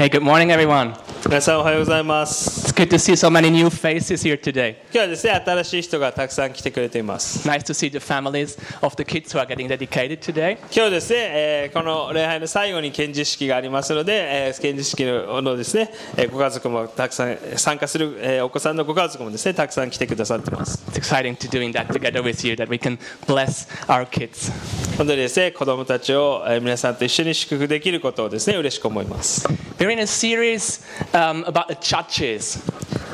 Hey, good morning, everyone. 皆さんおはようございます。 It's good to see so many new faces here today. 今日はですね、新しい人がたくさん来てくれています。Nice to see the families of the kids who are getting dedicated today. 今日ですね、えーこの礼拝の最後に献辞式がありますので、えー献辞式ののですね、えーご家族もたくさん参加する、えーお子さんのご家族もですね、たくさん来てくださってます。It's exciting to doing that together with you, that we can bless our kids. 本当にですね、子供たちを、えー皆さんと一緒に祝福できることをですね、嬉しく思います。We're in a series um, about the judges.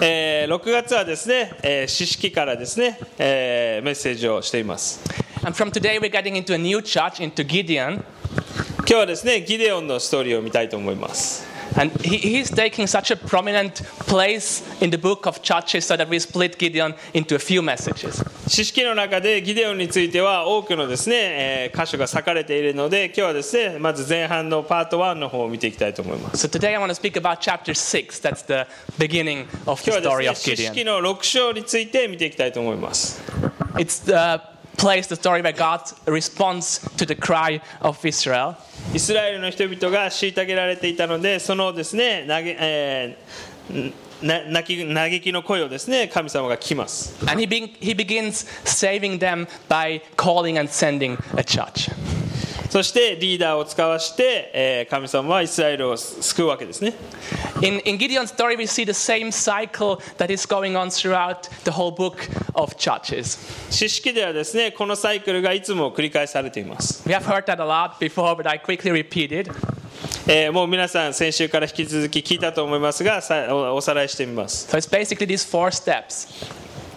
えー6月はですね、えー、詩式からですね、えーメッセージをしています。And from today, we're getting into a new judge, into Gideon. 今日はですね、ギデオンのストーリーを見たいと思います。And he, he's taking such a prominent place in the book of Judges so that we split Gideon into a few messages. 詩式の中でギデオンについては多くのですね、えー箇所が割かれているので今日はですねまず前半のパート1の方を見ていきたいと思います So today, I want to speak about chapter 6. That's the beginning of the 今日は story で of すね詩 Gideon. 式の6章について見ていきたいと思います It's the place, the story where God responds to the cry of Israel. イスラエルの人々が虐げられていたのでそのですね嘆,、えーな泣き嘆きの声をですね神様が聞きます And he, be- he begins saving them by calling and sending a charge そしてリーダーを使わして、えー神様はイスラエルを救うわけですね In, in Gideon's story, we see the same cycle that is going on throughout the whole book of Judges. 詩式ではですねこのサイクルがいつも繰り返されています We have heard that a lot before, but I quickly repeat it. えーもう皆さん先週から引き続き聞いたと思いますがさおおさらいしてみます So it's basically these four steps.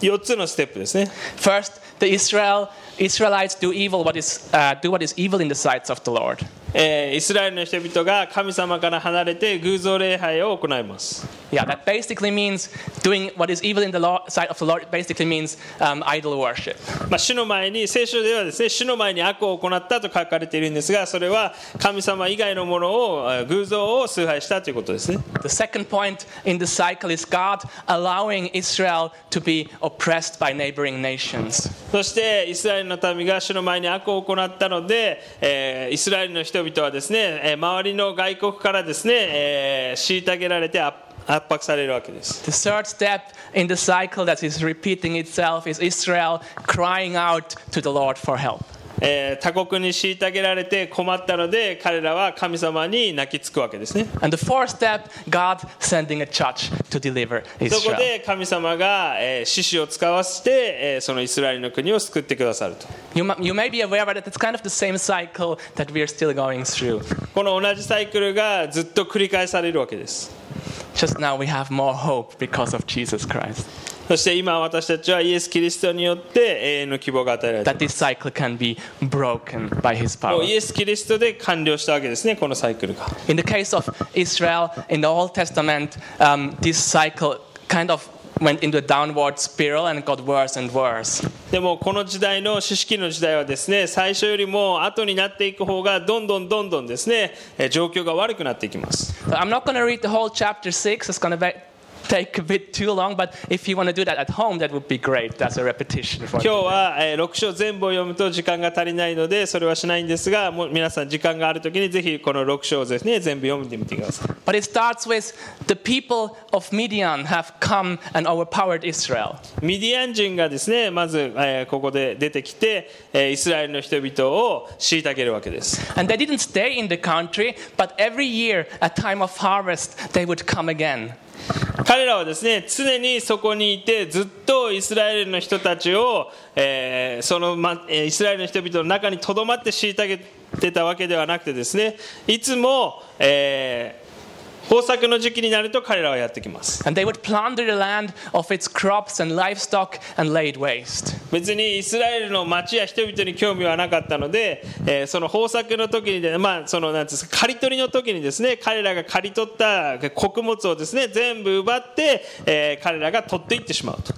4つのステップですね First, the Israel, Israelites do evil, what is, uh, do what is evil in the sights of the Lord. えーイスラエルの人々が神様から離れて偶像礼拝を行います Yeah, that basically means doing what is evil in the sight of the Lord. Basically means um, idol worship. まあ、主の前に聖書ではですね主の前に悪を行ったと書かれているんですがそれは神様以外のものをえー偶像を崇拝したということですね The second point in the cycle is God allowing Israel to be oppressed by neighboring nations. そしてイスラエルの民が主の前に悪を行ったので、えーイスラエルの人々はですね、えー周りの外国からですね、えー虐げられて圧圧迫されるわけです The third step in the cycle that is repeating itself is Israel crying out to the Lord for help. えー他国に虐げられて困ったので彼らは神様に泣きつくわけですね And the fourth step, God sending a judge to deliver そこ Israel. で神様が、えー獅子を使わせて、えーそのイスラエルの国を救ってくださると You, you may be aware that it's kind of the same cycle that we are still going through. この同じサイクルがずっと繰り返されるわけです Just now we have more hope because of Jesus Christ. そして今私たちはイエス・キリストによって永遠の希望が与えられた That this cycle can be broken by his も power. うイエス・キリストで完了したわけですねこのサイクルが In the case of Israel, in the Old Testament, um, this cycle kind of went into a downward spiral and got worse and worse. でもこの時代の知識の時代はですね最初よりも後になっていく方がどんどんどんどんですねえー状況が悪くなっていきます So I'm not going to read the whole chapter 6. It's going to take a bit too long, but if you want to do that at home, that would be great. That's a repetition for 今日はえー6章全部を読むと時間が足りないのでそれはしないんですがもう皆さん時間がある時にぜひこの6章をですね全部読んでみてください But it starts with the people of Midian have come and overpowered Israel. ミディアン人がですねまずえーここで出てきてえーイスラエルの人々を虐げるわけです And they didn't stay in the country, but every year at time of harvest, they would come again. 彼らはですね常にそこにいてずっとイスラエルの人たちを、えーその、ま、イスラエルの人々の中にとどまって虐げてたわけではなくてですねいつも、え豊作の時期になると彼らはやってきます。別にイスラエルの町や人々に興味はなかったので、えー、その豊作の時に、まあ、そのなんですか、刈り取りの時にですね、彼らが刈り取った穀物をですね、全部奪って、えー、彼らが取っていってしまうと。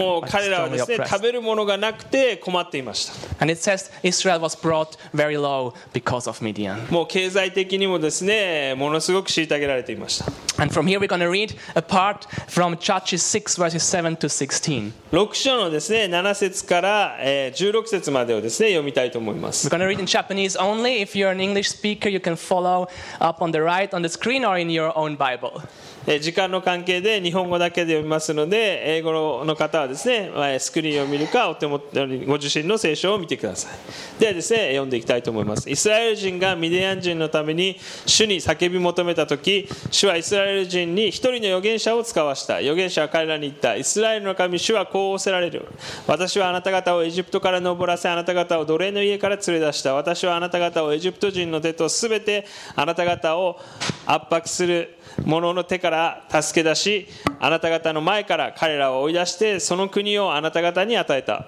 もう彼らはですね、食べるものがなくて困っていました。And it says Israel was brought very low because of Midian. もう経済的にもですねものすごく虐げられていました And from here, we're going to read a part from Judges 6, verses 7 to 16. 6章のですね7節から、えー16節までをですね読みたいと思います We're going to read in Japanese only. If you're an English speaker, you can follow up on the right on the screen or in your own Bible. 時間の関係で日本語だけで読みますので英語の方はですねスクリーンを見るかお手元ご自身の聖書を見てください。ではですね読んでいきたいと思います。イスラエル人がミディアン人のために主に叫び求めた時主はイスラエル人に一人の預言者を使わした。預言者は彼らに言った。イスラエルの神主はこう仰せられる。私はあなた方をエジプトから登らせあなた方を奴隷の家から連れ出した。私はあなた方をエジプト人の手とすべてあなた方を圧迫する。者の手から助け出しあなた方の前から彼らを追い出してその国をあなた方に与えた。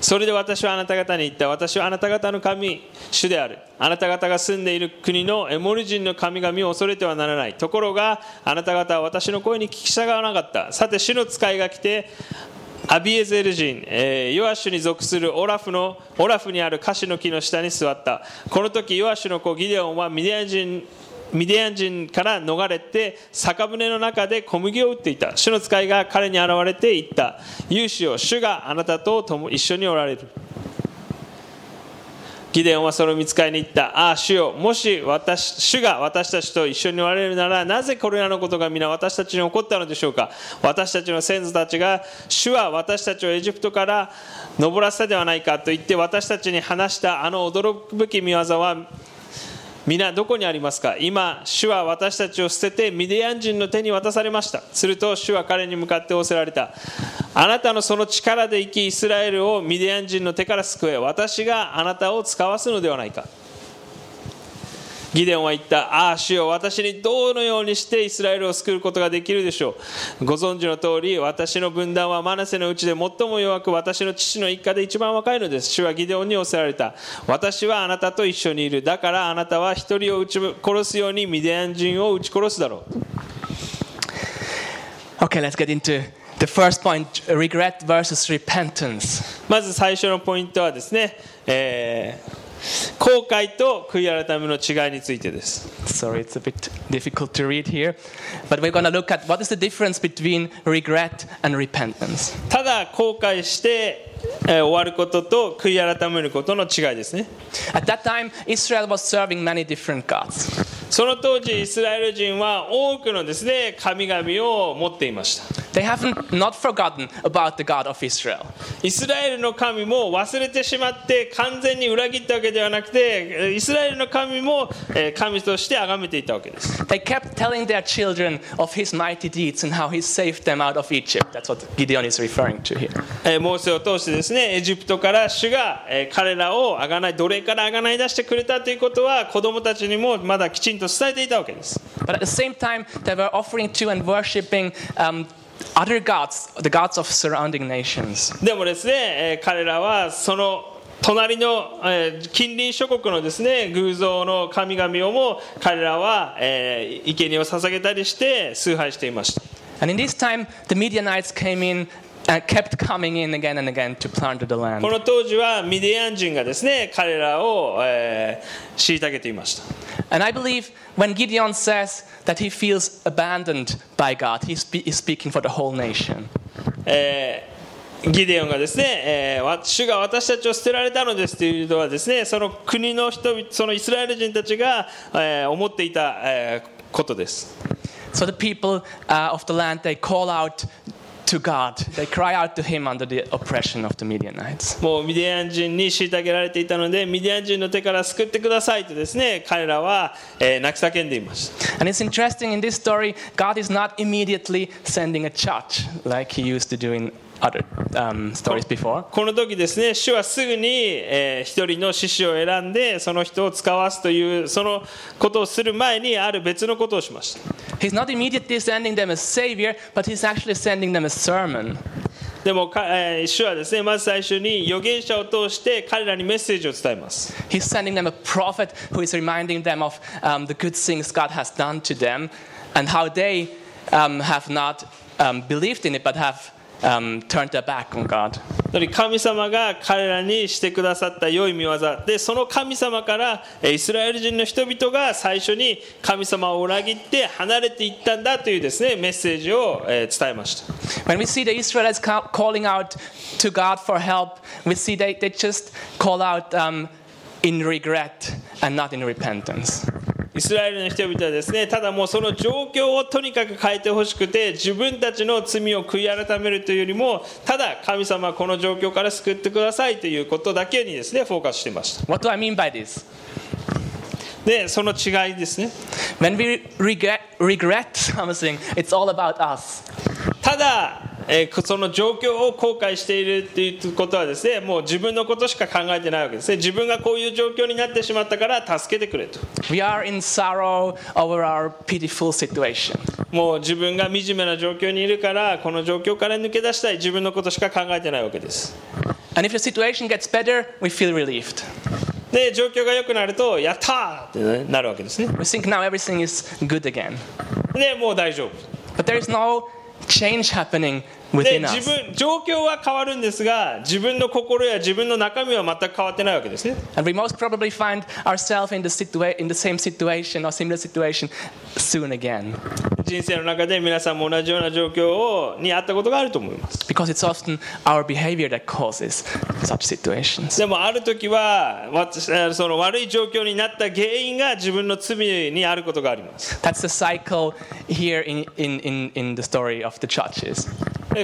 それで私はあなた方に言った。私はあなた方の神主である。あなた方が住んでいる国のエモリ人の神々を恐れてはならない。ところがあなた方は私の声に聞き従わなかった。さて主の使いが来てアビエゼル人、えーヨアシュに属するオラフのオラフにあるカシの木の下に座った。この時ヨアシュの子ギデオンはミディア人ミディアン人から逃れて酒ぶねの中で小麦を打っていた。主の使いが彼に現れて言った。勇士よ主があなたと共一緒におられる。ギデオンはその御使いに言った。ああ主よ。もし私主が私たちと一緒におられるならなぜこれらのことが皆私たちに起こったのでしょうか？私たちの先祖たちが主は私たちをエジプトから登らせたではないかと言って私たちに話したあの驚くべき見業は皆どこにありますか？今主は私たちを捨ててミディアン人の手に渡されました。すると主は彼に向かって仰せられた。あなたのその力で生きイスラエルをミディアン人の手から救え。私があなたを使わすのではないか。ギデオンは言ったああ主よ私にどのようにしてイスラエルを救うことができるでしょう。ご存知の通り私の分断はマナセのうちで最も弱く私の父の一家で一番若いのです。主はギデオンに仰せられた。私はあなたと一緒にいる。だからあなたは一人を撃ち殺すようにミディアン人を撃ち殺すだろう。Okay, let's get into the first point regret versus repentance. まず最初のポイントはですね、えー後悔と悔い改めの違いについてです Sorry, it's a bit difficult to read here. But we're going to look at what is the difference between regret and repentance. ただ後悔して、えー終わることと悔い改めることの違いですね At that time, Israel was serving many different gods. その当時イスラエル人は多くのですね神々を持っていました They haven't not forgotten about the God of Israel. イスラエルの神も忘れてしまって完全に裏切ったわけではなくてえーイスラエルの神もえー神として崇めていたわけです They kept telling their children of his mighty deeds and how he saved them out of Egypt. That's what Gideon is referring to here. えーモーセを通してですねエジプトから主がえー彼らをあがない奴隷からあがない出してくれたということは子供たちにもまだきちんと伝えていたわけです But at the same time, they were offering to and worshipping um, other gods, the gods of surrounding nations. でもですね、えー彼らはその隣の、えー近隣諸国のですね偶像の神々をも彼らは、えー生贄を捧げたりして崇拝していました And in this time, the Midianites came in kept coming in again and again to plunder the land. この当時はミディアン人がですね彼らを、えー虐げていました And I believe when Gideon says that he feels abandoned by God, spe- he's speaking for the whole nation. えーギデオンがですね、えーわ主が私たちを捨てられたのですというのはですねその国の人々そのイスラエル人たちが、えー思っていた、えーことです So the people uh, of the land, they call out to God. They cry out to him under the oppression of the Midianites. もうミディアン人に虐げられていたのでミディアン人の手から救ってくださいとですね彼らは、えー泣き叫んでいました And it's interesting in this story, God is not immediately sending a judge like he used to do in あるこ,の時ですね、主はすぐに、えー、一人の獅子を選んで、その人を使わすという、そのことをする前に、ある別のことをしました。でも、えー、主はですね、まず最初に預言者を通して彼らにメッセージを伝えます。Um, believed in it but have um, turned their back on God. 神様が彼らにしてくださった良い見業でその神様からえーイスラエル人の人々が最初に神様を裏切って離れていったんだというですねメッセージをえー伝えました When we see the Israelites ca- calling out to God for help, we see they, they just call out um, in regret and not in repentance. イスラエルの人々はですねただもうその状況をとにかく変えてほしくて自分たちの罪を悔い改めるというよりもただ神様はこの状況から救ってくださいということだけにですねフォーカスしていました What do I mean by this? でその違いですね When we regret, regret something, it's all about us. ただ、えーその状況を後悔しているっていうことはですねもう自分のことしか考えてないわけですね自分がこういう状況になってしまったから助けてくれと We are in sorrow over our pitiful situation. もう自分が惨めな状況にいるからこの状況から抜け出したい自分のことしか考えてないわけです And if the situation gets better, we feel relieved. で状況が良くなるとやったーってなるわけですね We think now everything is good again. でもう大丈夫 But there is no change happening で自.分状況は変わるんですが自分の心や自分の中身は全く変わってないわけですね And we most probably find ourselves in the, situa- in the same situation or similar situation soon again. 人生の中で皆さんも同じような状況をにあったことがあると思います Because it's often our behavior that causes such situations. でもある時はわその悪い状況になった原因が自分の罪にあることがあります That's the cycle here in, in, in, in the story of the judges.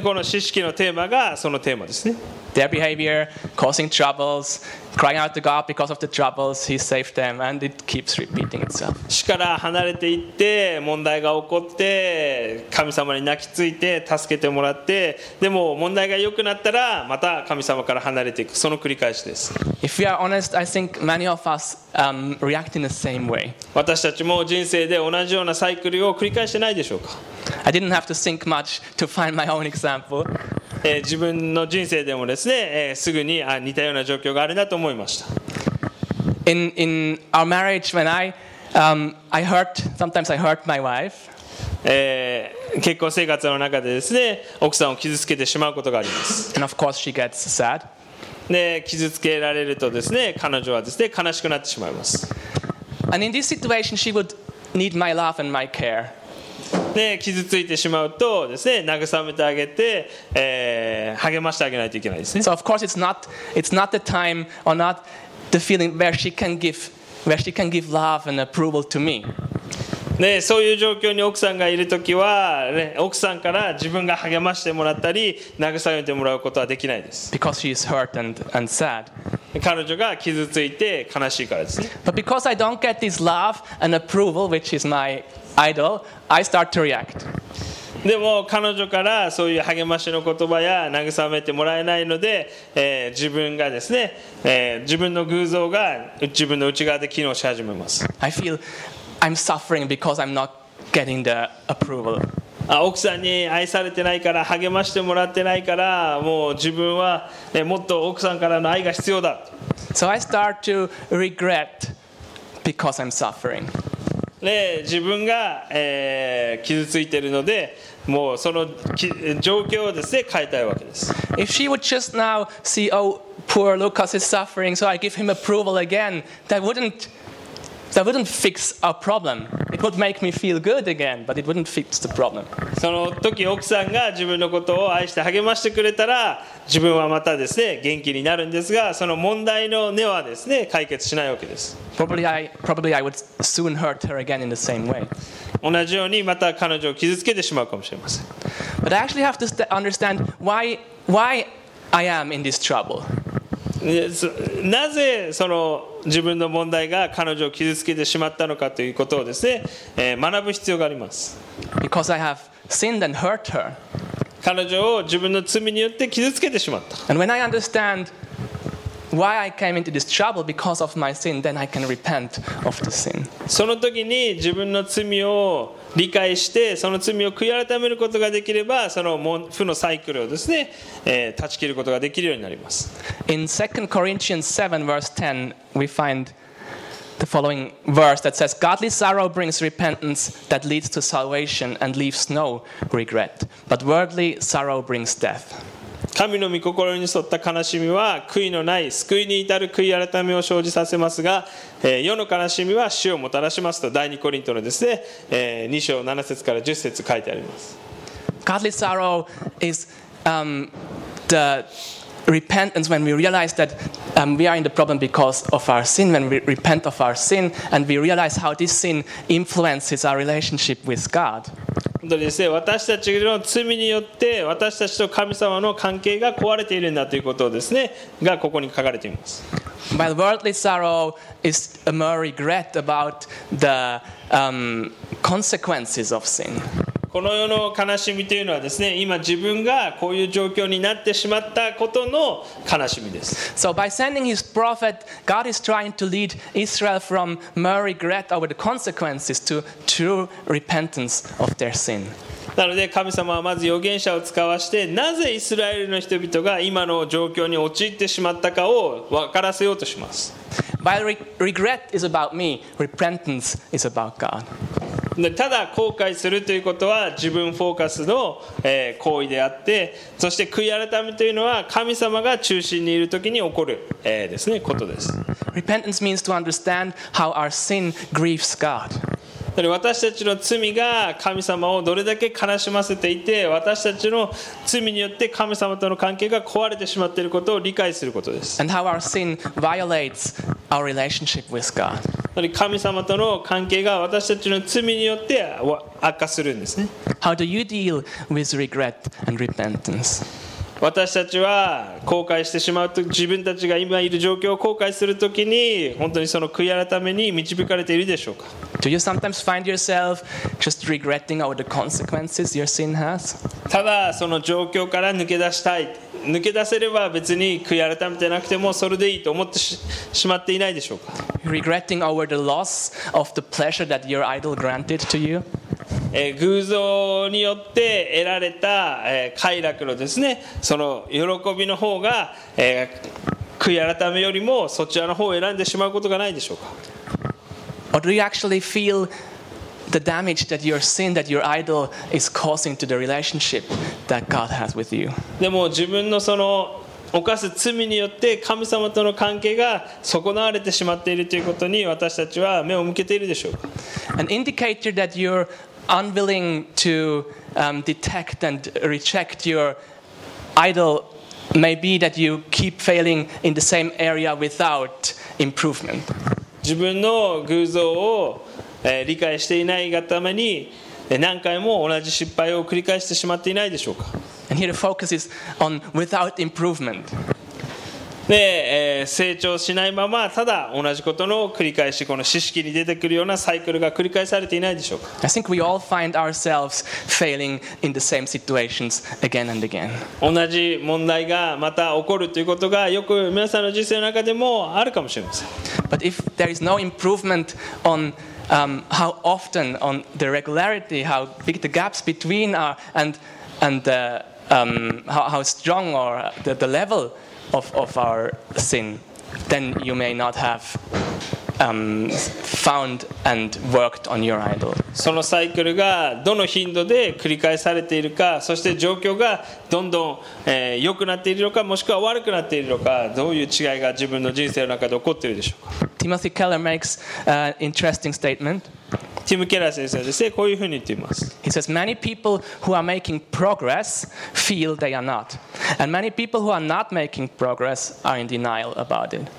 この知識のテーマがそのテーマですね。Their behavior causing troubles, crying out to God because of the troubles, He saved them, and it keeps repeating itself. 死から離れていって問題が起こって神様に泣きついて助けてもらってでも問題が良くなったらまた神様から離れていくその繰り返しです If we are honest, I think many of us um, react in the same way. 私たちも人生で同じようなサイクルを繰り返してないでしょうか、I didn't have to think much to find my own example. えー自分の人生でもですね、えーすぐにあ似たような状況があるなと思いました In, in our marriage, when I, um, I hurt, sometimes I hurt my wife, えー結婚生活の中でですね奥さんを傷つけてしまうことがあります and of course she gets sad. で傷つけられるとですね彼女はですね悲しくなってしまいます And in this situation, she would need my love and my care. で傷ついてしまうとですね慰めてあげて、えー励ましてあげないといけないですね So of course, it's not, it's not the time or not the feeling where she can give, where she can give love and approval to me. でそういう状況に奥さんがいる時は、ね、奥さんから自分が励ましてもらったり慰めてもらうことはできないです because she is hurt and, and sad. 彼女が傷ついて悲しいからですね But because I don't get this love and approval, which is my idol, I start to react. でも彼女からそういう励ましの言葉や慰めてもらえないので、えー自分がですね、えー自分の偶像が自分の内側で機能し始めます I feel I'm suffering because I'm not getting the approval. あ奥さんに愛されてないから励ましてもらってないからもう自分は、ねもっと奥さんからの愛が必要だ So I start to regret because I'm suffering. で自分が、えー傷ついているのでもうそのき状況をですね変えたいわけです If she would just now see, oh, poor Lucas is suffering, so I give him approval again, that wouldn't, that wouldn't fix our problem. It would make me feel good again, but it wouldn't fix the problem. その時奥さんが自分のことを愛して励ましてくれたら自分はまたですね元気になるんですがその問題の根はですね解決しないわけです Probably I, probably I would soon hurt her again in the same way. 同じようにまた彼女を傷つけてしまうかもしれません But I actually have to st- understand why, why I am in this trouble. なぜその自分の問題が彼女を傷つけてしまったのかということをですね、えー学ぶ必要があります Because I have sinned and hurt her. 彼女を自分の罪によって傷つけてしまった And when I understand why I came into this trouble because of my sin, then I can repent of the sin. その時に自分の罪を理解してその罪を悔い改めることができればそのも負のサイクルをですね、えー断ち切ることができるようになります In 2 Corinthians 7, verse 10, we find the following verse that says, Godly sorrow brings repentance that leads to salvation and leaves no regret, but worldly sorrow brings death. 神の御心に沿った悲しみは悔いのない救いに至る悔い改めを生じさせますが、えー世の悲しみは死をもたらしますと第2コリントのですね、え2章7節から10節書いてあります Godly sorrow is um, the repentance when we realize that um, we are in the problem because of our sin, when we repent of our sin and we realize how this sin influences our relationship with God. 本当にですね私たちの罪によって私たちと神様の関係が壊れているんだということをですねがここに書かれています While worldly sorrow is a more regret about the um, consequences of sin. この世の悲しみというのはですね今自分がこういう状況になってしまったことの悲しみです So, by sending his prophet, God is trying to lead Israel from mere regret over the consequences to true repentance of their sin. なので神様はまず預言者を使わしてなぜイスラエルの人々が今の状況に陥ってしまったかを分からせようとします While re- regret is about me, repentance is about God. でただ後悔するということは自分フォーカスの、えー行為であってそして悔い改めというのは神様が中心にいる時に起こる、えーですね、ことです Repentance means to understand how our sin grieves God. 私たちの罪が神様をどれだけ悲しませていて私たちの罪によって神様との関係が壊れてしまっていることを理解することです and how our sin violates our relationship with God. 神様との関係が私たちの罪によってわ悪化するんですね How do you deal with regret and repentance? 私たちは後悔してしまうと自分たちが今いる状況を後悔するときに本当にその悔い改めに導かれているでしょうか Do you sometimes find yourself just regretting over the consequences your sin has? ただその状況から抜け出したい抜け出せれば別に悔い改めてなくてもそれでいいと思ってししまっていないでしょうか？Regretting over the loss of the pleasure that your idol granted to you? えー偶像によって得られた、えー快楽のですねその喜びの方が、えー悔い改めよりもそちらの方を選んでしまうことがないでしょうか？Or do you actually feel the damage that your sin, that your idol is causing to the relationship that God has with you? でも自分のその犯す罪によって神様との関係が損なわれてしまっているということに私たちは目を向けているでしょうか An indicator that you're unwilling to um, detect and reject your idol may be that you keep failing in the same area without improvement. 自分の偶像を、 えー理解していないがためにえー何回も同じ失敗を繰り返してしまっていないでしょうか？And here the focus is on without improvement. で、えー成長しないままただ同じことの繰り返しこの知識に出てくるようなサイクルが繰り返されていないでしょうか？I think we all find ourselves failing in the same situations again and again. 同じ問題がまた起こるということがよく皆さんの人生の中でもあるかもしれません But if there is no improvement on um, how often, on the regularity, how big the gaps between are, and and uh, um, how, how strong or the, the level of, of our sin, then you may not have um, found and worked on your idol. そのサイクルがどの頻度で繰り返されているかそして状況がどんどん、えー良くなっているのかもしくは悪くなっているのかどういう違いが自分の人生の中で起こっているでしょうか Timothy Keller makes an interesting statement. ティム・ケラー先生はですねこういうふうに言っています He says, Many people who are making progress feel they are not. And many people who are not making progress are in denial about it.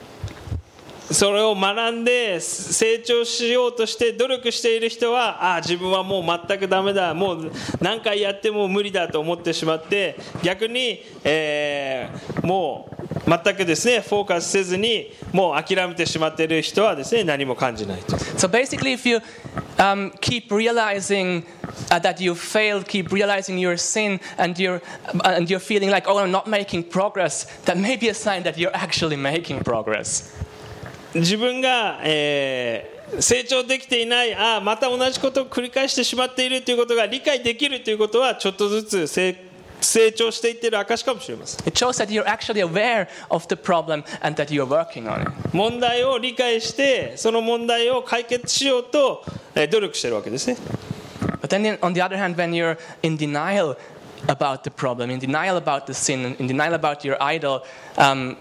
それを学んで成長しようとして努力している人はああ自分はもう全くダメだもう何回やっても無理だと思ってしまって逆に、えーもう全くですねフォーカスせずにもう諦めてしまっている人はですね何も感じないと So basically, if you um, keep realizing uh, that you failed, keep realizing your sin, and you're, and you're feeling like, oh, I'm not making progress, that may be a sign that you're actually making progress. 自分が、えー、成長できていないああまた同じことを繰り返してしまっているということが理解できるということはちょっとずつ成功成長していっている証かもしれません。問題を理解して、その問題を解決しようと努力しているわけですね。Hand, problem, sin, idol, um,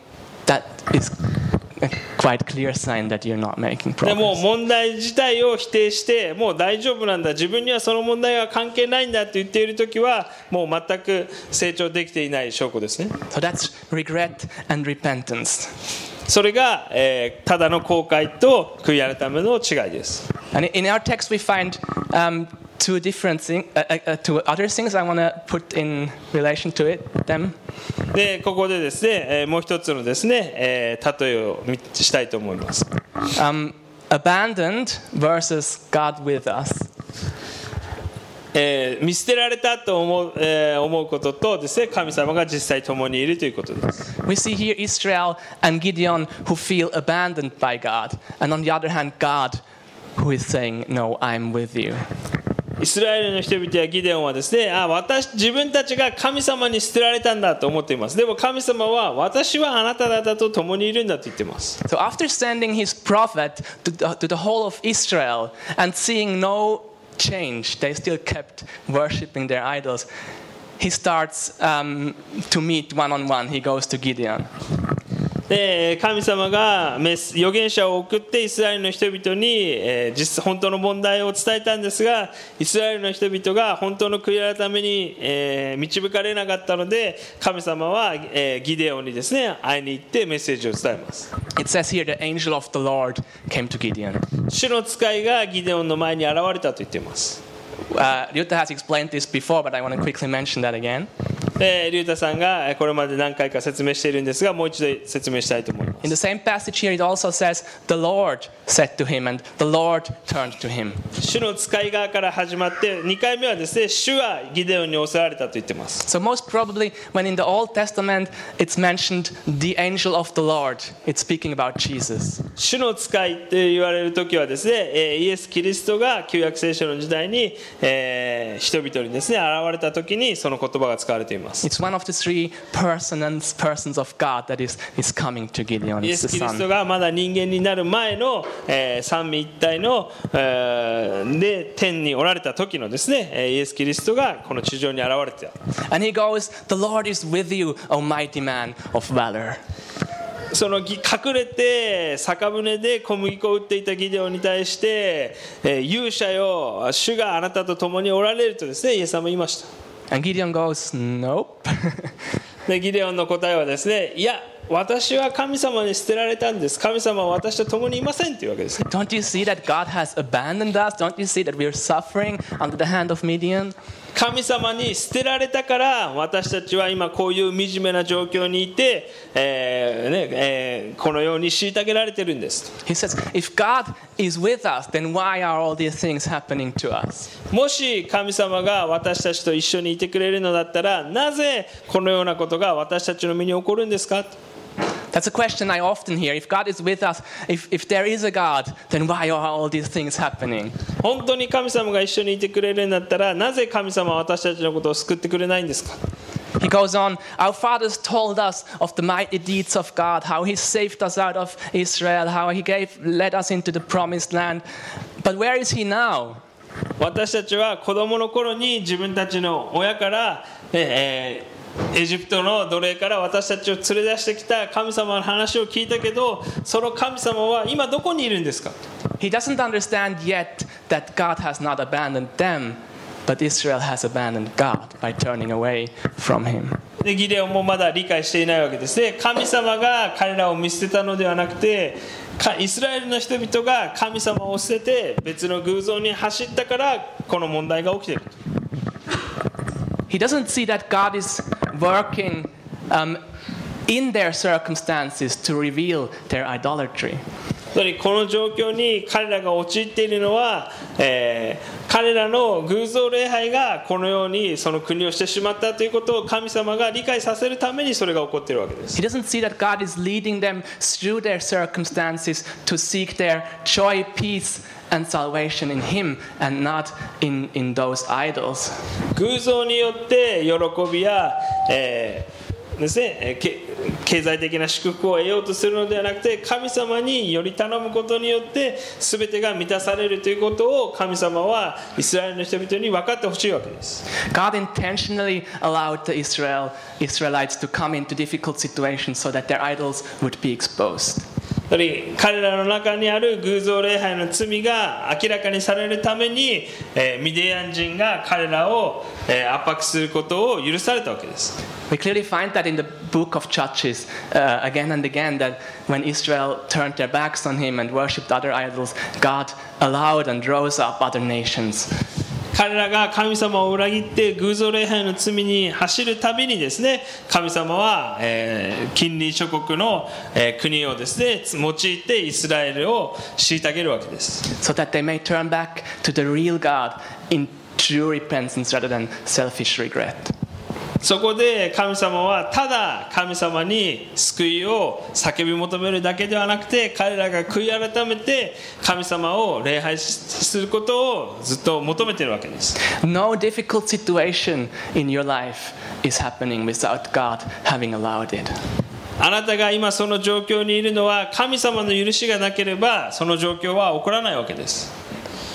quite clear sign that you're not making でも progress. 問題自体を否定してもう大丈夫なんだ自分にはその問題は関係ないんだって言っている時はもう全く成長できていない証拠ですね So that's regret and repentance. それが、えーただの後悔と悔い改めの違いです And in our text, we find um, two different things, uh, uh, uh, two other things I want to put in relation to it, them. でここでですね、えーもう一つのですね、えー例えを見したいと思います Um, abandoned versus God with us. えー見捨てられたと思う,、えー思うこととですね神様が実際共にいるということです We see here Israel and Gideon who feel abandoned by God, and on the other hand, God who is saying, No, I'm with you. イスラエルの人々やギデオンはですねあ私自分たちが神様に捨てられたんだと思っていますでも神様は私はあなた方と共にいるんだと言っています So after sending his prophet to the, to the whole of Israel and seeing no change, they still kept worshipping their idols. He starts um, to meet one on one. He goes to Gideon. で神様が預言者を送ってイスラエルの人々に、えー実本当の問題を伝えたんですがイスラエルの人々が本当の悔い改めに、えー導かれなかったので神様は、えーギデオンにですね会いに行ってメッセージを伝えます It says here the angel of the Lord came to Gideon. 主の使いがギデオンの前に現れたと言っています Uh, Ryuta has explained this before, but I want to quickly mention that again. 竜太さんがこれまで何回か説明しているんですが、もう一度説明したいと思います。主の使い側から始まって、2回目はですね、主はギデオンに襲われたと言ってます。主の使いって言われるときはですね、イエス・キリストが旧約聖書の時代に、えー、人々にですね、現れたときにその言葉が使われています。It's one of the three persons, persons of God that is, is coming to Gideon. イエス・キリスト.がまだ人間になる前の、えー三位一体の、えーで天におられた時のですねえーイエス・キリストがこの地上に現れてた And he goes, The Lord is with you, O mighty man of valor. そのぎ隠れて酒舟で小麦粉を売っていたギデオンに対して、えー勇者よ主があなたと共におられるとですねイエス様は言いました And Gideon goes, Nope. でギデオンの答えはですねいや私は神様に捨てられたんです神様は私と共にいませんというわけですね Don't you see that God has abandoned us? Don't you see that we're suffering under the hand of Midian? 神様に捨てられたから私たちは今こういう惨めな状況にいて、えーねえーこのように虐げられてるんです He says, If God is with us, then why are all these things happening to us? もし神様が私たちと一緒にいてくれるのだったらなぜこのようなことが私たちの身に起こるんですか？That's a question I often hear. If God is with us, if, if there is a God, then why are all these things happening? 本当に神様が一緒にいてくれるんだったらなぜ神様は私たちのことを救ってくれないんですか He goes on, Our fathers told us of the mighty deeds of God, how He saved us out of Israel, how He gave, led us into the promised land. But where is He now? 私たちは子供の頃に自分たちの親から、えー エジプトの奴隷から私たちを連れ出してきた神様の話を聞いたけどその神様は今どこにいるんですか？He doesn't understand yet that God has not abandoned them, but Israel has abandoned God by turning away from Him. でギデオンもまだ理解していないわけです。ね神様が彼らを見捨てたのではなくてかイスラエルの人々が神様を捨てて別の偶像に走ったからこの問題が起きている He doesn't see that God is working um, in their circumstances to reveal their idolatry. つまりこの状況に彼らが陥っているのは、えー彼らの偶像礼拝がこのようにその国をしてしまったということを神様が理解させるためにそれが起こっているわけです He doesn't see that God is leading them through their circumstances to seek their joy, peace, and salvation in Him and not in, in those idols. 偶像によって喜びや、えーですね、えーけ 経済的な祝福を得ようとするのではなくて神様により頼むことによって全てが満たされるということを神様はイスラエルの人々に分かってほしいわけです God intentionally allowed the Israel, Israelites to come into difficult situations so that their idols would be exposed. やはり彼らの中にある偶像礼拝の罪が明らかにされるために、えーミディアン人が彼らを、えー圧迫することを許されたわけです We clearly find that in the book of Judges uh, again and again that when Israel turned their backs on him and worshipped other idols, God allowed and rose up other nations. 彼らが神様を裏切って偶像礼拝の罪に走るたびにですね神様は、えー近隣諸国の、えー国をですね用いてイスラエルを虐げるわけです so that they may turn back to the real God in true repentance rather than selfish regret. そこで神様はただ神様に救いを叫び求めるだけではなくて彼らが悔い改めて神様を礼拝することをずっと求めているわけです No difficult situation in your life is happening without God having allowed it. あなたが今その状況にいるのは神様の許しがなければその状況は起こらないわけです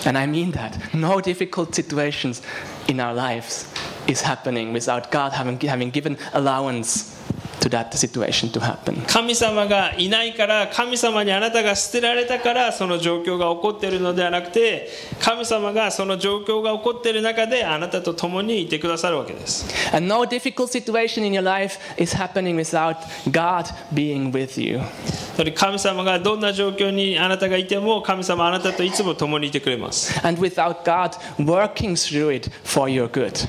And I mean that. No difficult situations in our lives is happening without God having, having given allowance to that situation to happen. 神様がいないから神様にあなたが捨てられたからその状況が起こっているのではなくて神様がその状況が起こっている中であなたと共にいてくださるわけです And no difficult situation in your life is happening without God being with you. それ神様がどんな状況にあなたがいても神様はあなたといつも共にいてくれます And without God working through it for your good.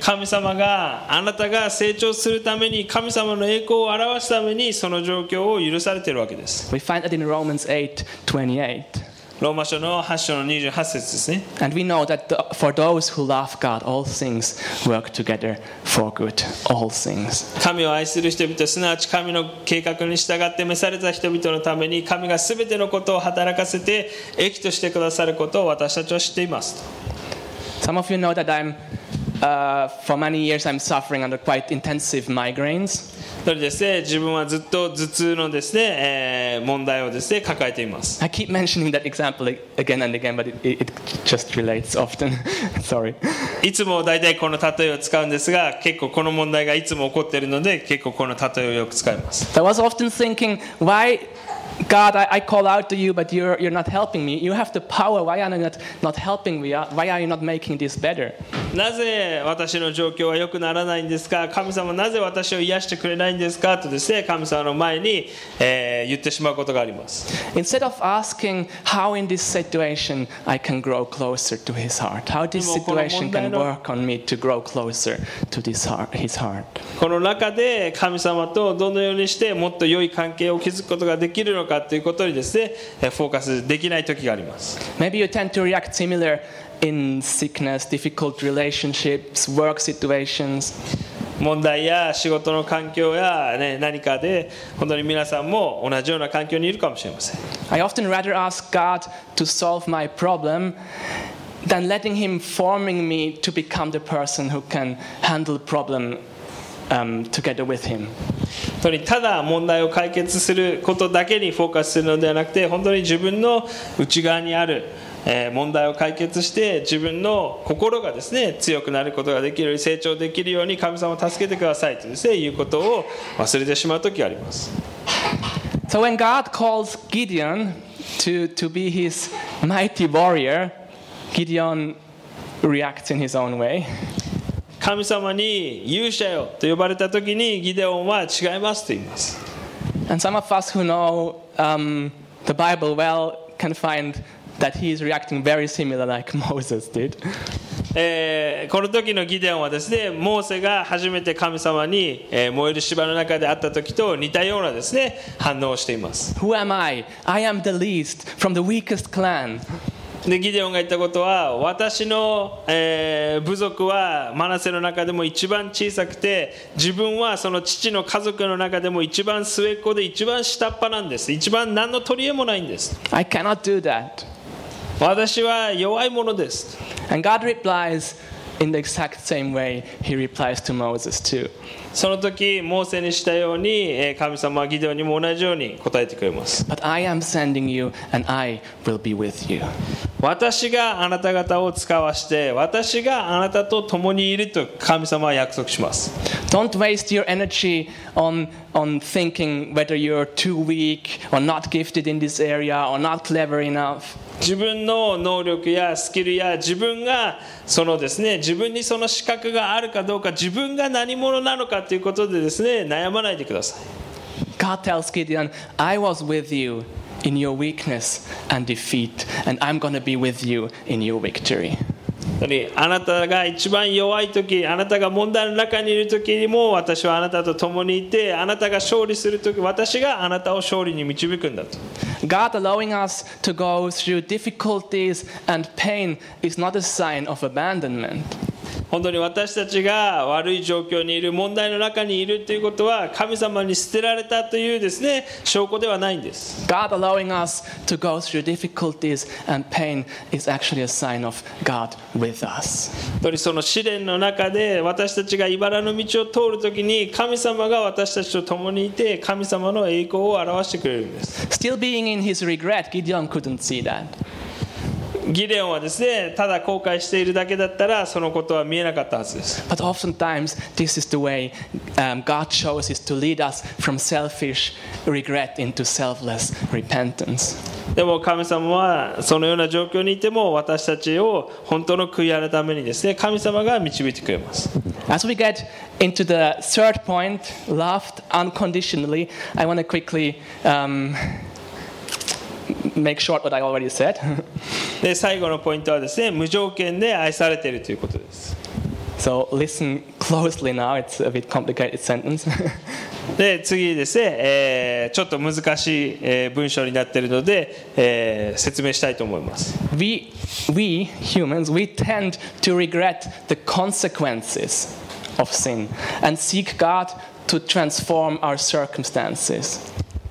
神様があなたが成長するために神様の栄光を表すためにその状況を許されているわけです We find that in Romans 8 28. ローマ書の8章の28節ですね And we know that the- for those who love God, all things work together for good. All things. 神を愛する人々すなわち神の計画に従って召された人々のために神が全てのことを働かせて益としてくださることを私たちは知っています Some of you know that I'm, uh, for many years, I'm suffering under quite intensive migraines. それですね自分はずっと頭痛のですね、えー問題をですね抱えています I keep mentioning that example again and again, but it, it just relates often. Sorry. いつも大体この例えを使うんですが結構この問題がいつも起こっているので結構この例えをよく使います I was often thinking, why, God, I, I call out to you, but you're, you're not helping me. You have the power. Why are you not, not helping me? Why are you not making this better? なぜ私の状況は良くならないんですか神様なぜ私を癒してくれないんですかとですね神様の前に、えー言ってしまうことがあります Instead of asking how in this situation I can grow closer to his heart, how this でもこの situation 問題 can の- work on me to grow closer to this heart, his heart. この中で神様とどのようにしてもっと良い関係を築くことができるのか かということにですねえーフォーカスできない時があります Maybe you tend to react similar in sickness, difficult relationships, work situations. 問題や仕事の環境や、ね、何かで本当に皆さんも同じような環境にいるかもしれません I often rather ask God to solve my problem than letting Him forming me to become the person who can handle problem um, together with Him. 本当にただ問題を解決することだけにフォーカスするのではなくて本当に自分の内側にある問題を解決して自分の心がですね強くなることができるように成長できるように神様を助けてくださいとですねいうことを忘れてしまう時があります So when God calls Gideon to, to be his mighty warrior, Gideon reacts in his own way. 神様に勇者よと呼ばれた時にギデオンは違いますと言います And some of us who know um, the Bible well can find that he is reacting very similar like Moses did. えーこの時のギデオンはですねモーセが初めて神様に、えー燃える芝の中で会った時と似たようなですね反応をしています Who am I? I am the least from the weakest clan. でギデオンが言ったことは私の、えー部族はマナセの中でも一番小さくて自分はその父の家族の中でも一番末っ子で一番下っ端なんです一番何の取り柄もないんです I cannot do that. 私は弱いものです And God replies in the exact same way he replies to Moses too. その時モーセにしたようにえー神様はギデオンにも同じように答えてくれます But I am sending you, and I will be with you. 私があなた方を使わして私があなたと共にいると神様は約束します Don't waste your energy on, on thinking whether you're too weak or not gifted in this area or not clever enough. 自分の能力やスキルや自分がそのですね自分にその資格があるかどうか自分が何者なのかということでですね悩まないでください God tells Gideon, I was with you in your weakness and defeat, and I'm going to be with you in your victory. にあなたが一番弱い時あなたが問題の中にいる時にも私はあなたと共にいてあなたが勝利する時私があなたを勝利に導くんだと God allowing us to go through difficulties and pain is not a sign of abandonment. 本当に私たちが悪い状況にいる問題の中にいるということは神様に捨てられたというですね証拠ではないんです God allowing us to go through difficulties and pain is actually a sign of God with us. 本当にその試練の中で私たちが茨の道を通るときに神様が私たちと共にいて神様の栄光を表してくれるんです Still being in his regret, Gideon couldn't see that. ギデオンはですねただ後悔しているだけだったらそのことは見えなかったはずです But oftentimes, this is the way um, God chooses to lead us from selfish regret into selfless repentance. でも神様はそのような状況にいても私たちを本当の悔い改めにですね神様が導いてくれます As we get into the third point, loved unconditionally, I want to quickly um, make short what I already said. で最後のポイントはですね無条件で愛されているということです so listen closely now, it's a bit complicated sentence. で次ですね、えーちょっと難しい、えー文章になっているので、えー説明したいと思います we, we humans, we tend to regret the consequences of sin and seek God to transform our circumstances.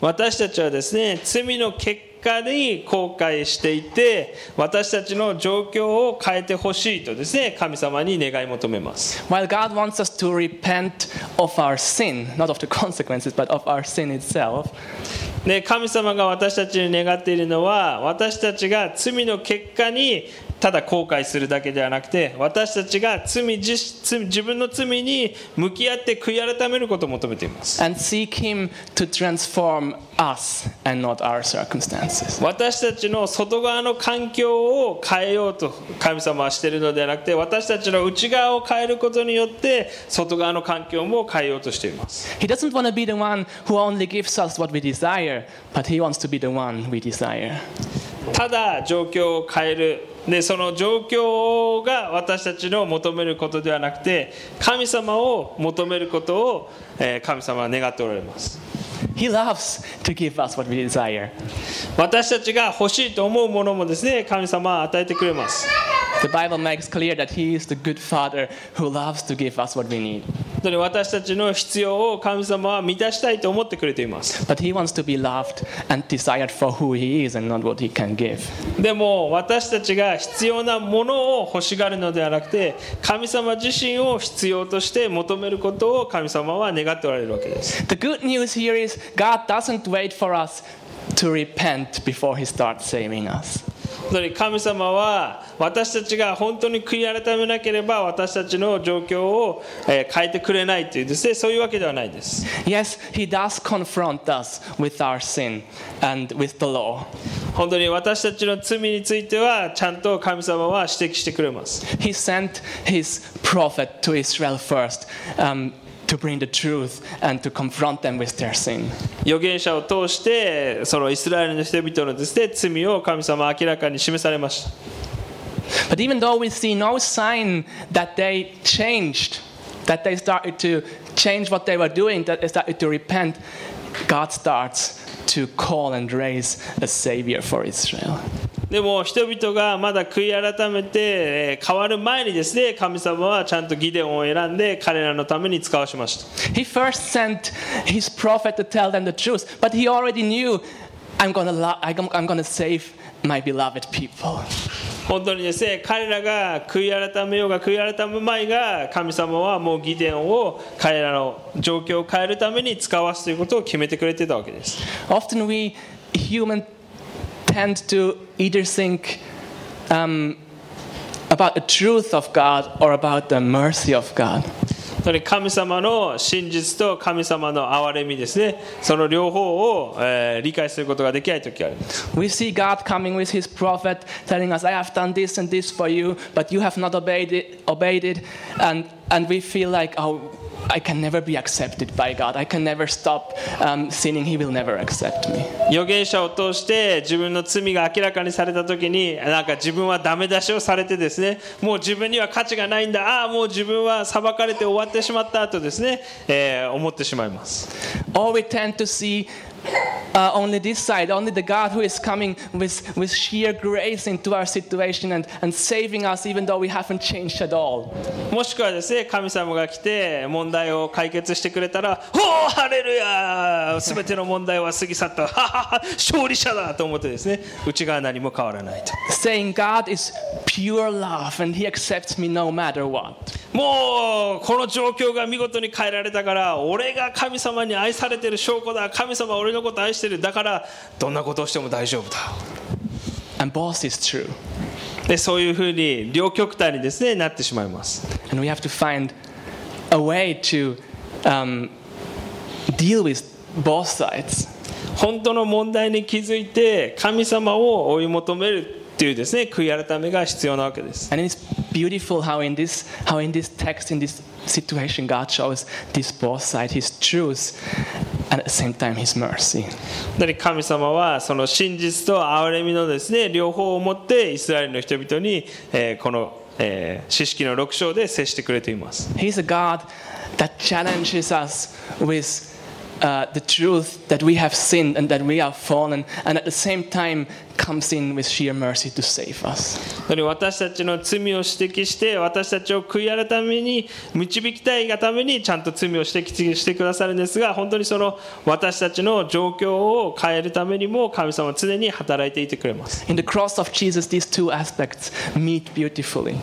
私たちはですね罪の結 果に後悔していて私たちの状況を変えてほしいとですね神様に願い求めます While God wants us to repent of our sin, not of the consequences, but of our sin itself, で神様が私たちに願っているのは私たちが罪の結果にただ後悔するだけではなくて私たちが罪自罪自分の罪に向き合って悔い改めることを求めています and seek Him to transform us and not our circumstances. 私たちの外側の環境を変えようと神様はしているのではなくて私たちの内側を変えることによって外側の環境も変えようとしています He doesn't want to be the one who only gives us what we desire, but He wants to be the one we desire. ただ状況を変えるでその状況が私たちの求めることではなくて神様を求めることを、えー神様は願っておられます He loves to give us what we desire. 私たちが欲しいと思うものもですね神様は与えてくれます The Bible makes clear that He is the good Father who loves to give us what we need. 本当私たちの必要を神様は満たしたいと思ってくれています。でも私たちが必要なものを欲しがるのではなくて、神様自身を必要として求めることを神様は願っておられるわけです。The good news here is God doesn't wait for us to repent before He starts saving us. 本当に神様は私たちが本当に悔い改めなければ私たちの状況をえー変えてくれないというですねそういうわけではないです Yes, He does confront us with our sin and with the law. 本当に私たちの罪についてはちゃんと神様は指摘してくれます He sent His prophet to Israel first um, to bring the truth and to confront them with their sin. 預言者を通してそのイスラエルの人々のですね罪を神様は明らかに示されました But even though we see no sign that they changed, that they started to change what they were doing, that they started to repent, God starts to call and raise a savior for Israel. でも人々がまだ悔い改めてえー変わる前にですね神様はちゃんとギデオンを選んで彼らのために使わしました He first sent his prophet to tell them the truth, but he already knew, I'm going to lo- I'm I'm gonna save my beloved people. 本当にですね彼らが悔い改めようが悔い改めまいが神様はもうギデオンを彼らの状況を変えるために使わすということを決めてくれてたわけです Often we human tend to either think um, about the truth of God or about the mercy of God. それ神様の真実と神様の憐れみですねその両方を、えー理解することができない時がある We see God coming with His prophet, telling us, "I have done this and this for you, but you have not obeyed it." Obeyed it, and and we feel like, "Oh, I can never be accepted by God. I can never stop um, sinning. He will never accept me." 預言者を通して自分の罪が明らかにされた時になんか自分はダメ出しをされてですねもう自分には価値がないんだああもう自分は裁かれて終わってしまったとですね、えー思ってしまいます we tend to see uh, only this side, only the God who is coming with, with sheer grace into our situation and, and saving us even though we haven't changed at all. もしくはですね神様が来て問題を解決してくれたら「おおハレルヤ全ての問題は過ぎ去ったははは勝利者だ!」と思ってですね内側は何も変わらないと Saying God is pure love and He accepts me no matter what. もうこの状況が見事に変えられたから俺が神様に愛されてる証拠だ神様は俺のこと愛してるだからどんなことをしても大丈夫だ And both is true. でそういうふうに両極端にですねなってしまいます And we have to find a way to um, deal with both sides. 本当の問題に気づいて神様を追い求めるっていうですね悔い改めが必要なわけです And it's beautiful how in this how in this text in this situation God shows this both side His truth at the same time His mercy. で神様はその真実と憐れみのですね両方を持ってイスラエルの人々に、えーこの、えー、詩式の6章で接してくれています He's a God that challenges us with uh, the truth that we have sinned and that we have fallen, and at the same time comes in with sheer mercy to save us. 私たちの罪を指摘して私たちを悔い改めに導きたいがためにちゃんと罪を指摘してくださるんですが本当にその私たちの状況を変えるためにも神様は常に働いていてくれます In the cross of Jesus, these two aspects meet beautifully.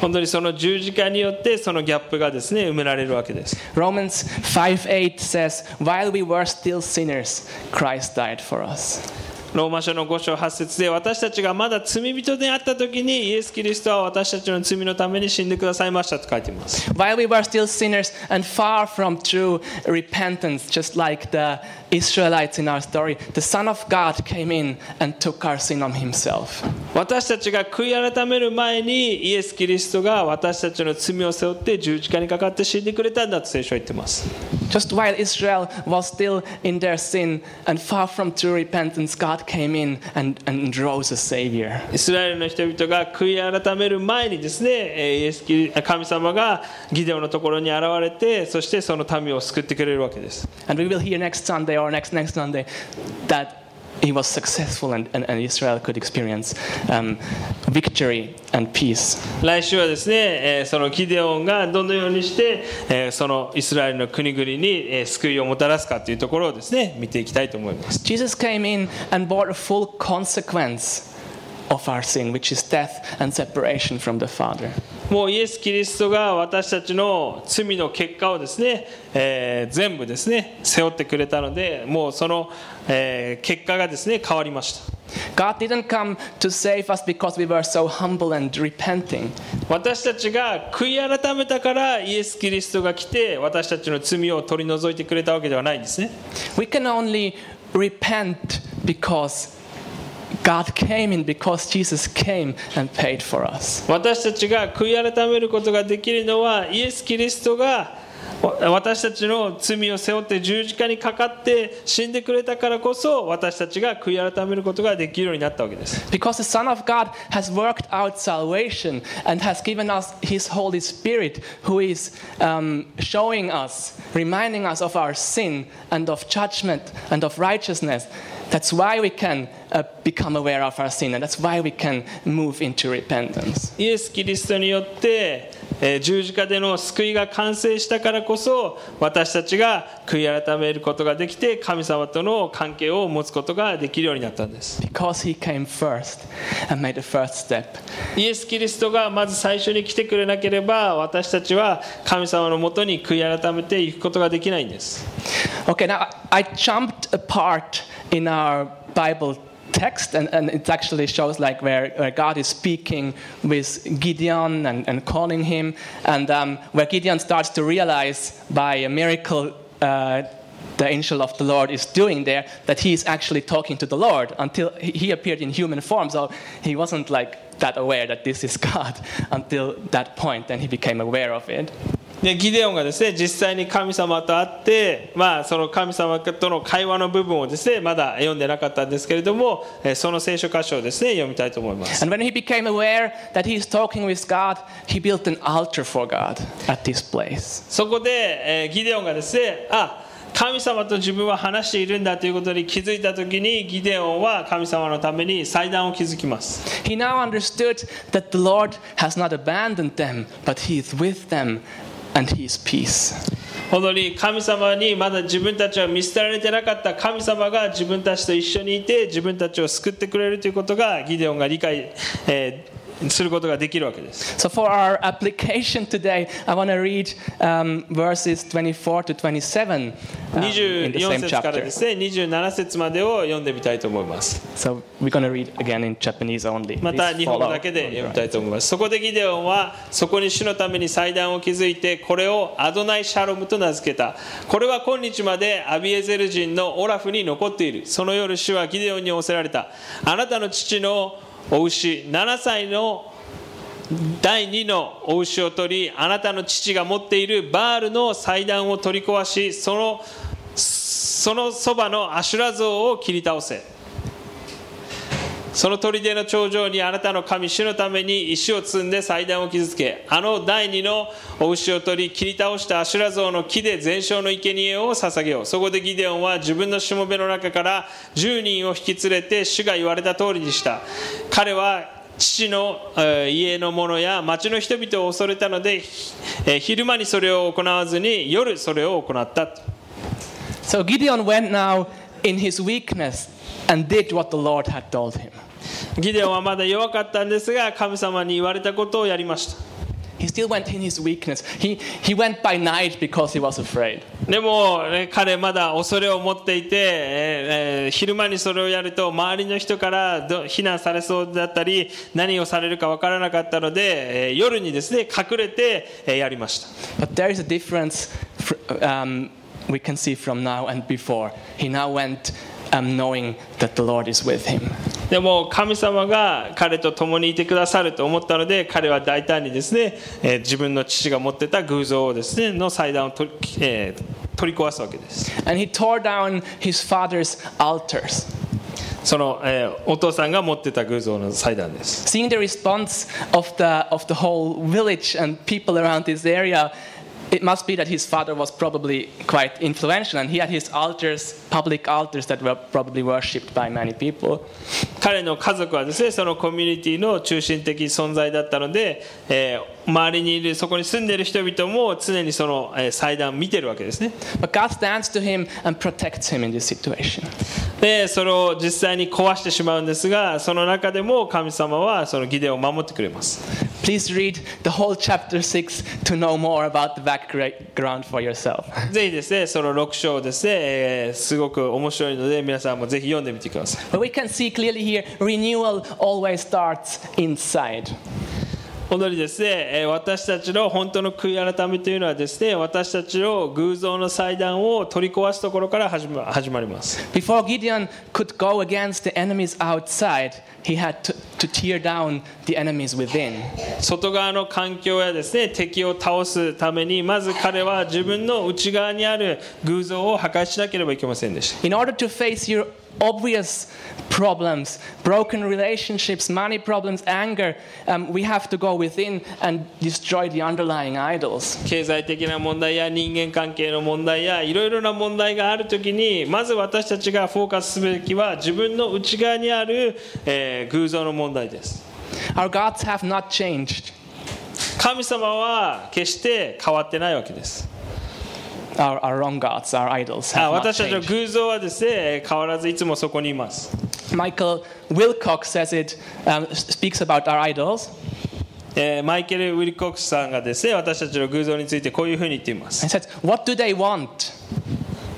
本当にその十字架によってそのギャップがですね埋められるわけです Romans 5 8 says, While we were still sinners, Christ died for us. ローマ書の5章8節で私たちがまだ罪人であった時にイエス・キリストは私たちの罪のために死んでくださいましたと書いています While we were still sinners and far from true repentance, just like the Israelites in our story, the Son of God came in and took our sin on Himself. 私たちが悔い改める前にイエス・キリストが私たちの罪を背負って十字架にかかって死んでくれたんだと聖書は言ってます Just while Israel was still in their sin and far from true repentance, God came in and, and rose a Savior. イスラエルの人々が悔い改める前にですねえーイエスキリ神様がギデオのところに現れてそしてその民を救ってくれるわけです And we will hear next Sunday or next next Sunday that he was successful and, and, and Israel could experience um, victory and peace. 来週はですね、えーそのギデオンがどのようにして、えーそのイスラエルの国々に、えー救いをもたらすかというところをですね見ていきたいと思います Jesus came in and bore a full consequence もうイエス・キリストが私たちの罪の結果をですね、全部ですね背負ってくれたのでもうその、結果がですね変わりました。私たちが悔い改めたからイエス・キリストが来て私たちの罪を取り除いてくれたわけではないんですね。God came in, because Jesus came and paid for us. 私たちが悔い改めることができるのはイエス・キリストがわ私たちの罪を背負って十字架にかかって死んでくれたからこそ私たちが悔い改めることができるようになったわけです Because the Son of God has worked out salvation and has given us His Holy Spirit, who is um, showing us, reminding us of our sin and of judgment and of righteousness. That's why we can uh, become aware of our sin, and that's why we can move into repentance. イエス・キリストによって えー十字架での救いが完成したからこそ私たちが悔い改めることができて神様との関係を持つことができるようになったんです Because he came first and made the first step. イエス・キリストがまず最初に来てくれなければ私たちは神様のもとに悔い改めていくことができないんです Okay, now I jumped a part in our Bible text, and, and it actually shows like where, where God is speaking with Gideon and, and calling him, and um, where Gideon starts to realize by a miracle. Uh, the angel of the Lord is doing there that he is actually talking to the Lord until he appeared in human form. So he wasn't like that aware that this is God until that point. Then he became aware of it. でギデオンがですね実際に神様と会って、まあ、その神様との会話の部分をですねまだ読んでなかったんですけれどもえーその聖書箇所をですね読みたいと思います And when he became aware that he is talking with God, he built an altar for God at this place. そこで、えーギデオンがですねあ神様と自分は話しているんだということに気づいた時にギデオンは神様のために祭壇を築きます He now understood that the Lord has not abandoned them, but he is with them and his peace. 本当に神様にまだ自分たちは見捨てられてなかった神様が自分たちと一緒にいて自分たちを救ってくれるということがギデオンが理解、えーすることができるわけです。So, for our application today, I want to read um, verses 24 to 27 um, in the 24 same 節から chapter. ですね27節までを読んでみたいと思います。So, we're going to read again in Japanese only. また日本語だけで読みたいと思います。そこでギデオンはそこに主のために祭壇を築いてこれをアドナイ・シャロムと名付けた。これは今日までアビエゼル人のオラフに残っている。その夜主はギデオンに仰せられた。あなたの父のお牛7歳の第2のお牛を取りあなたの父が持っているバールの祭壇を取り壊しそのそのそばのアシュラ像を切り倒せ。その砦の頂上にあなたの神主のために石を積んで祭壇を築け。あの第二のお牛を取り切り倒したアシュラ像の木で全焼の生贄を捧げよう。そこでギデオンは自分のしもべの中から10人を引き連れて主が言われた通りにした。彼は父の家の者や町の人々を恐れたので昼間にそれを行わずに夜それを行った。So, Gideon went now in his weakness and did what the Lord had told him. ギデオンはまだ弱かったんですが神様に言われたことをやりました He still went in his weakness. He, he went by night because he was afraid. でも、ね彼まだ恐れを持っていて、えーえー昼間にそれをやると周りの人からど非難されそうだったり何をされるか分からなかったので、えー夜にですね隠れて、えーやりました But there is a difference um, we can see from now and before. He now went um, knowing that the Lord is with him. でも神様が彼と共にいてくださると思ったので彼は大胆にですね、えー自分の父が持ってた偶像をですねの祭壇を取り,、えー取り壊すわけです And he tore down his father's altars. その、えーお父さんが持ってた偶像の祭壇です Seeing the response of the, of the whole village and people around this area, it must be that his father was probably quite influential and he had his altars, public altars that were probably worshipped by many people. 彼の家族はですねそのコミュニティの中心的存在だったので、えー 周りにいるそこに住んでいる人々も常にその、えー祭壇を見てるわけですね But God stands to him and protects him in this situation. でそれを実際に壊してしまうんですがその中でも神様はそのギデを守ってくれます Please read the whole chapter 6 to know more about the background for yourself. ぜひですねその6章ですね、えーすごく面白いので皆さんもぜひ読んでみてください But we can see clearly here renewal always starts inside. 本当にですねえー私たちの本当の悔い改めというのはですね私たちの偶像の祭壇を取り壊すところから始ま始まります Before Gideon could go against the enemies outside, he had to, to tear down the enemies within. 外側の環境やですね敵を倒すためにまず彼は自分の内側にある偶像を破壊しなければいけませんでした In order to face your obvious problems, broken relationships, money problems, anger, um, we have to go within and destroy the underlying idols. 経済的な問題や人間関係の問題やいろいろな問題があるときにまず私たちがフォーカスすべきは自分の内側にある、えー偶像の問題です Our gods have not changed. 神様は決して変わってないわけです Our, our wrong gods, our idols 私たちの.偶像はですね変わらずいつもそこにいます Michael Wilcox says it, um, speaks about our idols. えーマイケル・ウィリコックスさんがですね私たちの偶像についてこういうふうに言っています He says, What do they want?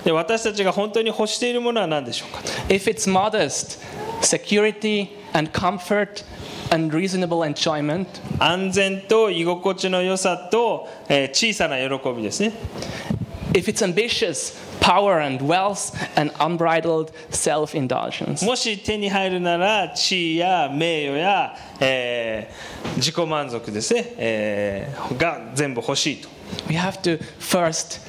で私たちが本当に欲しているものは何でしょうかと If it's modest, security and comfort and reasonable enjoyment, 安全と居心地の良さと、えー小さな喜びですね if it's ambitious, power and wealth and unbridled self indulgence. もし手に入るなら地位や名誉や、えー自己満足ですね、えーが全部欲しいと We have to first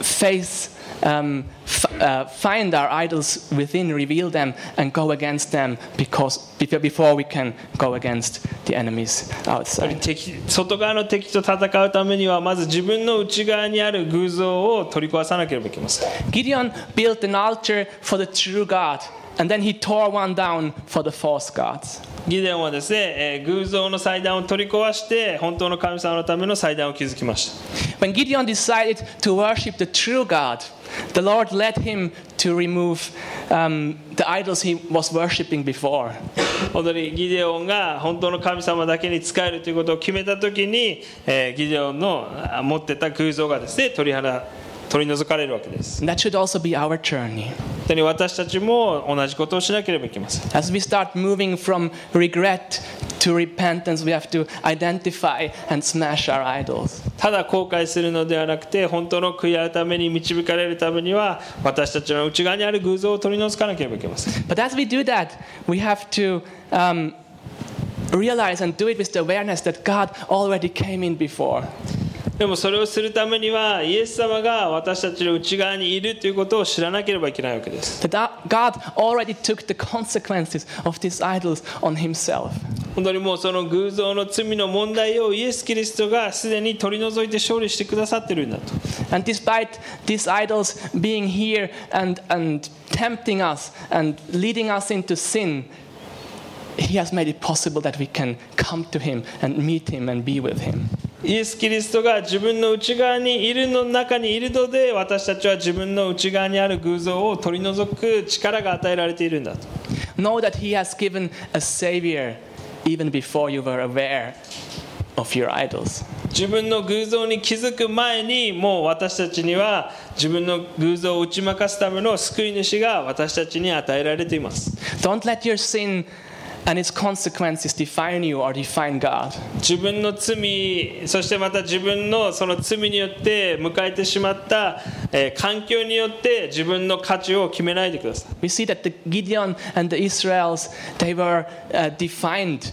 face, um, f- uh, find our idols within, reveal them, and go against them because before- before we can go against the enemies やっぱり outside. 敵外側の敵と戦うためにはまず自分の内側にある偶像を取り壊さなければいけません Gideon built an altar for the true God, and then he tore one down for the false gods. ギデオンはですね、えー偶像の祭壇を取り壊して本当の神様のための祭壇を築きました When Gideon decided to worship the true God, the Lord led him to remove um, the idols he was worshiping before. 本当にギデオンが本当の神様だけに仕えるということを決めた時に、えーギデオンのあ持ってた偶像がですね取り払 取り除かれるわけです that should also be our journey. 本当に私たちも同じことをしなければいけません As we start moving from regret to repentance, we have to identify and smash our idols. ただ後悔するのではなくて本当の悔い改めに導かれるためには私たちの内側にある偶像を取り除かなければいけません But as we do that, we have to um, realize and do it with the awareness that God already came in before. でもそれをするためにはイエス様が私たちの内側にいるということを知らなければいけないわけです That God already took the consequences of these idols on himself. 本当にもうその偶像の罪の問題をイエス・キリストがすでに取り除いて勝利してくださってるんだと And despite these idols being here and, and tempting us and leading us into sin, He has made it possible that we can come to Him and meet Him and be with Him. イエス・キリストが自分の内側にいるの中にいるので私たちは自分の内側にある偶像を取り除く力が与えられているんだと Know that He has given a Savior even before you were aware of your idols. 自分の偶像に気づく前にもう私たちには自分の偶像を打ち負かすための救い主が私たちに与えられています Don't let your sin and its consequences define you or define God. 自分の罪そしてまた自分のその罪によって迎えてしまった、えー環境によって自分の価値を決めないでください We see that the Gideon and the Israels, they were uh, defined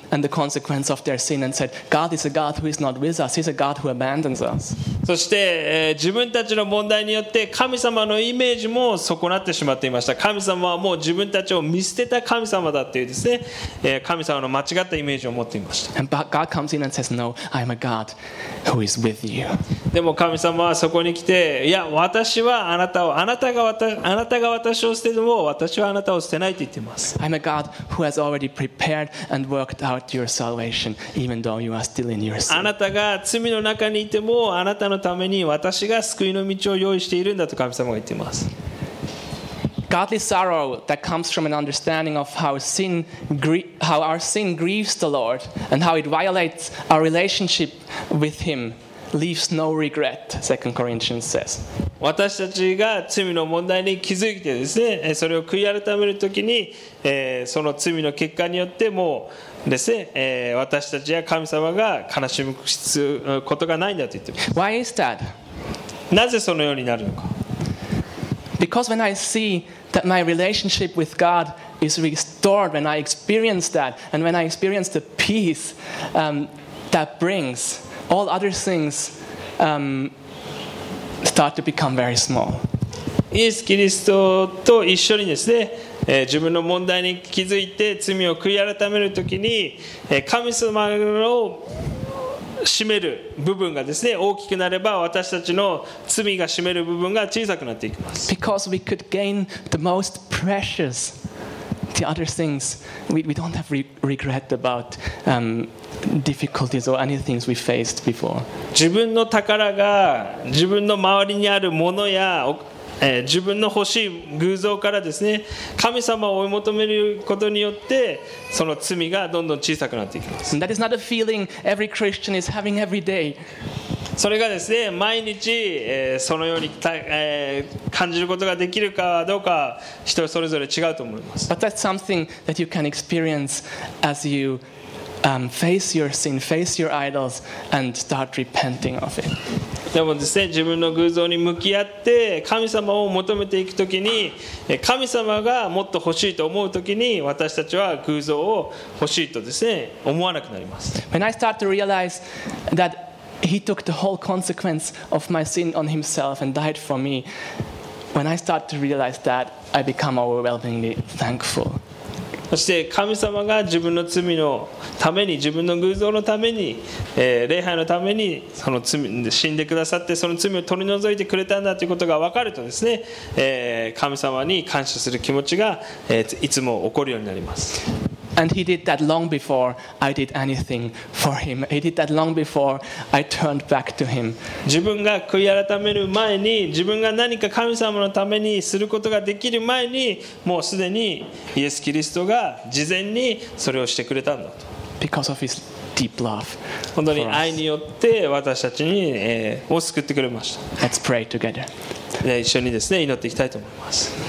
and the consequence of their sin and said, God is a God who is not with us, He's a God who abandons us. そして、えー、自分たちの問題によって神様のイメージも損なってしまっていました。神様はもう自分たちを見捨てた神様だというですね、えー、神様の間違ったイメージを持っていました。でも神様はそこに来ていや私はあなたをあなたがわたあなたが私を捨てても私はあなたを捨てないと言っています。Your salvation, even though you are still in your あ sin. なたが罪の中にいてもあなたのために私が救いの道を用意しているんだと神様が言っています Godly sorrow that comes from an understanding of how sin, how our sin grieves the Lord and how it violates our relationship with Him, leaves no regret. 2 Corinthians says. 私たちが罪の問題に気づいてですねえーそれを悔い改めるときに、えーその罪の結果によってもうですね、えー私たちや神様が悲しむ必要ことがないんだと言っています Why is that? なぜそのようになるのか Because when I see that my relationship with God is restored, when I experience that, and when I experience the peace um, that brings, all other things um, start to become very small. イエス・キリストと一緒にですね、えー自分の問題に気づいて罪を悔い改めるときに、えー神様を占める部分がですね大きくなれば私たちの罪が占める部分が小さくなっていきます Because we could gain the most precious. The other things, we, we don't have re- regret about um, difficulties or any things we faced before. 自分の宝が自分の周りにあるものや、おえー自分の欲しい偶像からですね神様を追い求めることによってその罪がどんどん小さくなっていきます that is not a feeling every Christian is having every day. それがですね毎日、えーそのようにた、えー感じることができるかどうか人それぞれ違うと思います But that's something that you can experience as you um, face your sin, face your idols, and start repenting of it. でもですね自分の偶像に向き合って神様を求めていくときにえ神様がもっと欲しいと思うときに私たちは偶像を欲しいとですね思わなくなります When I start to realize that He took the whole consequence of my sin on Himself and died for me, when I start to realize that, I become overwhelmingly thankful. そして神様が自分の罪のために自分の偶像のために、えー礼拝のためにその罪死んでくださってその罪を取り除いてくれたんだということが分かるとですね、えー神様に感謝する気持ちが、えーいつも起こるようになります。And He did that long before I did anything for Him. He did that long before I turned back to Him. 自分が悔い改める前に自分が何か神様のためにすることができる前にもうすでにイエス・キリストが事前にそれをしてくれたんだと because of His deep love. 本当に.愛によって私たちに、えーを救ってくれました Let's pray together. で一緒にですね祈っていきたいと思います